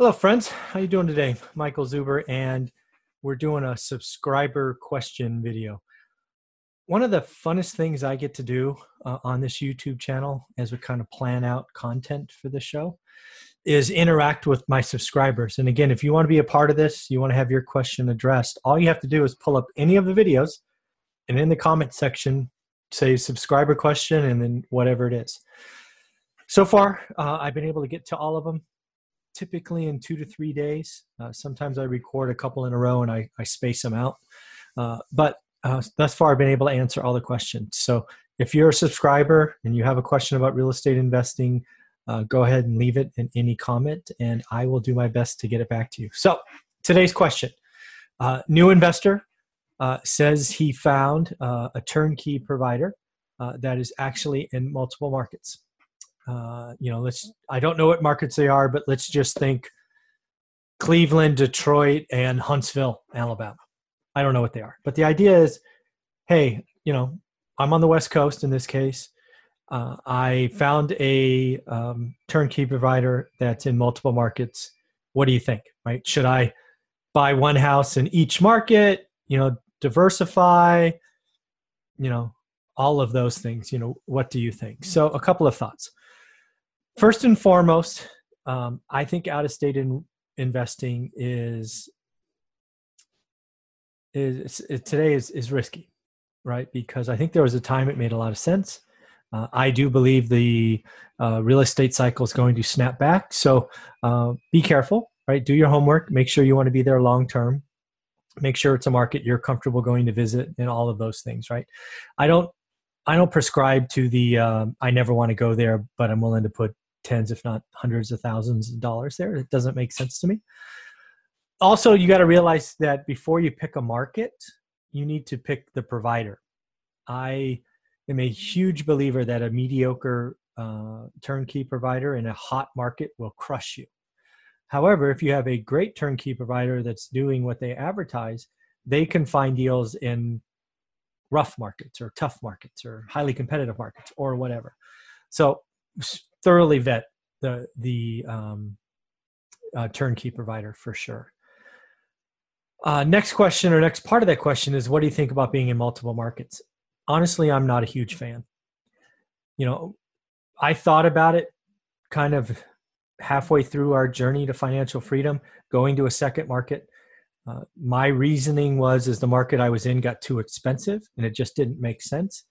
Hello, friends. How you doing today? Michael Zuber, and we're doing a subscriber question video. One of the funnest things I get to do uh, on this YouTube channel, as we kind of plan out content for the show, is interact with my subscribers. And again, if you want to be a part of this, you want to have your question addressed, all you have to do is pull up any of the videos, and in the comment section, say subscriber question, and then whatever it is. So far, uh, I've been able to get to all of them typically in two to three days. Uh, sometimes I record a couple in a row and I, I space them out. Uh, but uh, thus far, I've been able to answer all the questions. So if you're a subscriber and you have a question about real estate investing, uh, go ahead and leave it in any comment and I will do my best to get it back to you. So today's question uh, New investor uh, says he found a turnkey provider that is actually in multiple markets uh, you know, let's, I don't know what markets they are, but let's just think Cleveland, Detroit, and Huntsville, Alabama. I don't know what they are. But the idea is hey, you know, I'm on the West Coast in this case. Uh, I found a um, turnkey provider that's in multiple markets. What do you think? Right? Should I buy one house in each market? You know, diversify. You know, all of those things. You know, what do you think? So, a couple of thoughts. First and foremost, um, I think out of state in, investing is is, is today is, is risky, right? Because I think there was a time it made a lot of sense. Uh, I do believe the uh, real estate cycle is going to snap back. So uh, be careful, right? Do your homework. Make sure you want to be there long term. Make sure it's a market you're comfortable going to visit, and all of those things, right? I don't, I don't prescribe to the um, I never want to go there, but I'm willing to put tens, if not hundreds of thousands of dollars there. It doesn't make sense to me. Also, you got to realize that before you pick a market, you need to pick the provider. I am a huge believer that a mediocre uh, turnkey provider in a hot market will crush you. However, if you have a great turnkey provider that's doing what they advertise, they can find deals in rough markets or tough markets or highly competitive markets or whatever. So thoroughly vet the the um, uh, turnkey provider for sure. Uh, next question or next part of that question is what do you think about being in multiple markets? Honestly, I'm not a huge fan. You know, I thought about it kind of halfway through our journey to financial freedom, going to a second market. Uh, my reasoning was is the market I was in got too expensive and it just didn't make sense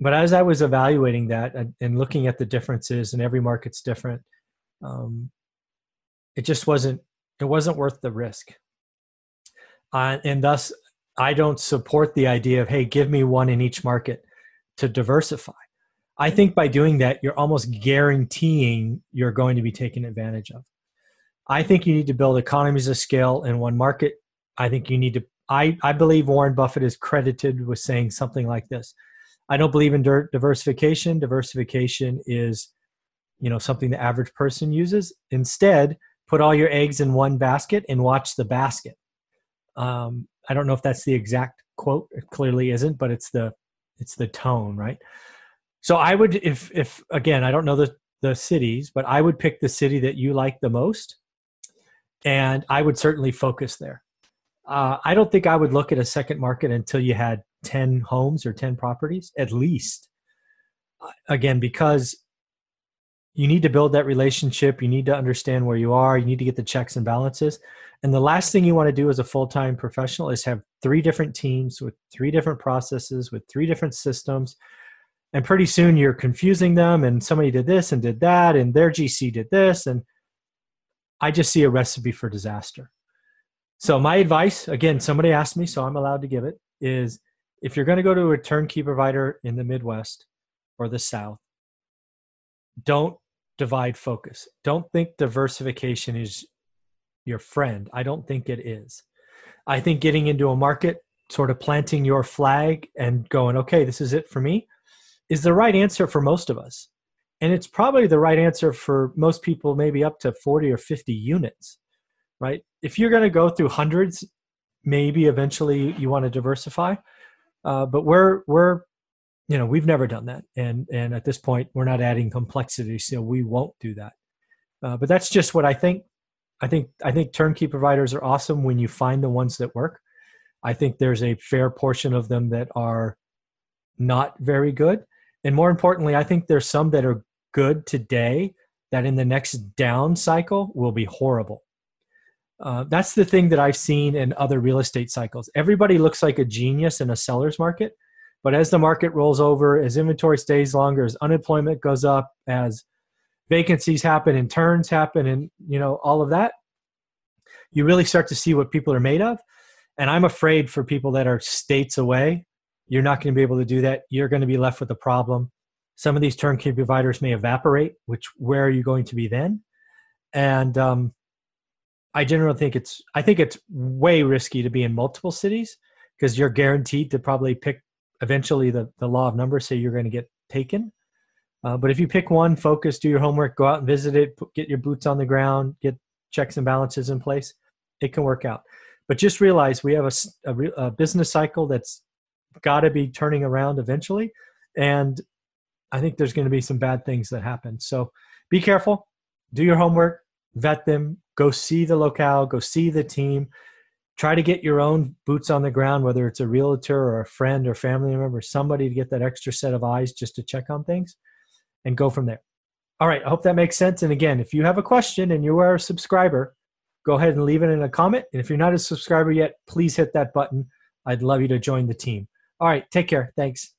but as I was evaluating that and looking at the differences, and every market's different, um, it just wasn't it wasn't worth the risk. Uh, and thus, I don't support the idea of hey, give me one in each market to diversify. I think by doing that, you're almost guaranteeing you're going to be taken advantage of. I think you need to build economies of scale in one market. I think you need to. I, I believe Warren Buffett is credited with saying something like this I don't believe in diversification. Diversification is, you know, something the average person uses. Instead, put all your eggs in one basket and watch the basket. Um, I don't know if that's the exact quote. It clearly isn't, but it's the it's the tone, right? So I would, if if again, I don't know the the cities, but I would pick the city that you like the most, and I would certainly focus there. Uh, I don't think I would look at a second market until you had 10 homes or 10 properties at least. Again because you need to build that relationship you need to understand where you are you need to get the checks and balances. And the last thing you want to do as a full-time professional is have three different teams with three different processes with three different systems. And pretty soon you're confusing them and somebody did this and did that and their gc did this and i just see a recipe for disaster. So my advice again somebody asked me so i'm allowed to give it is if you're going to go to a turnkey provider in the Midwest or the South, don't divide focus. Don't think diversification is your friend. I don't think it is. I think getting into a market, sort of planting your flag and going, okay, this is it for me, is the right answer for most of us. And it's probably the right answer for most people, maybe up to 40 or 50 units, right? If you're going to go through hundreds, maybe eventually you want to diversify. Uh, but we're we're you know we've never done that, and and at this point we're not adding complexity, so we won't do that. Uh, but that's just what I think. I think I think turnkey providers are awesome when you find the ones that work. I think there's a fair portion of them that are not very good. And more importantly, I think there's some that are good today that in the next down cycle will be horrible. Uh, that's the thing that I've seen in other real estate cycles. Everybody looks like a genius in a seller's market, but as the market rolls over, as inventory stays longer, as unemployment goes up, as vacancies happen and turns happen, and you know all of that, you really start to see what people are made of. And I'm afraid for people that are states away, you're not going to be able to do that. You're going to be left with a problem. Some of these turnkey providers may evaporate. Which where are you going to be then? And um, I generally think it's I think it's way risky to be in multiple cities because you're guaranteed to probably pick eventually the, the law of numbers say you're going to get taken. Uh, but if you pick one, focus, do your homework, go out and visit it, put, get your boots on the ground, get checks and balances in place, it can work out. But just realize we have a, a, a business cycle that's got to be turning around eventually. And I think there's going to be some bad things that happen. So be careful, do your homework, vet them, go see the locale, go see the team. Try to get your own boots on the ground, whether it's a realtor or a friend or family member, somebody to get that extra set of eyes just to check on things and go from there. All right, I hope that makes sense. And again, if you have a question and you are a subscriber, go ahead and leave it in a comment. And if you're not a subscriber yet, please hit that button. I'd love you to join the team. All right, take care. Thanks.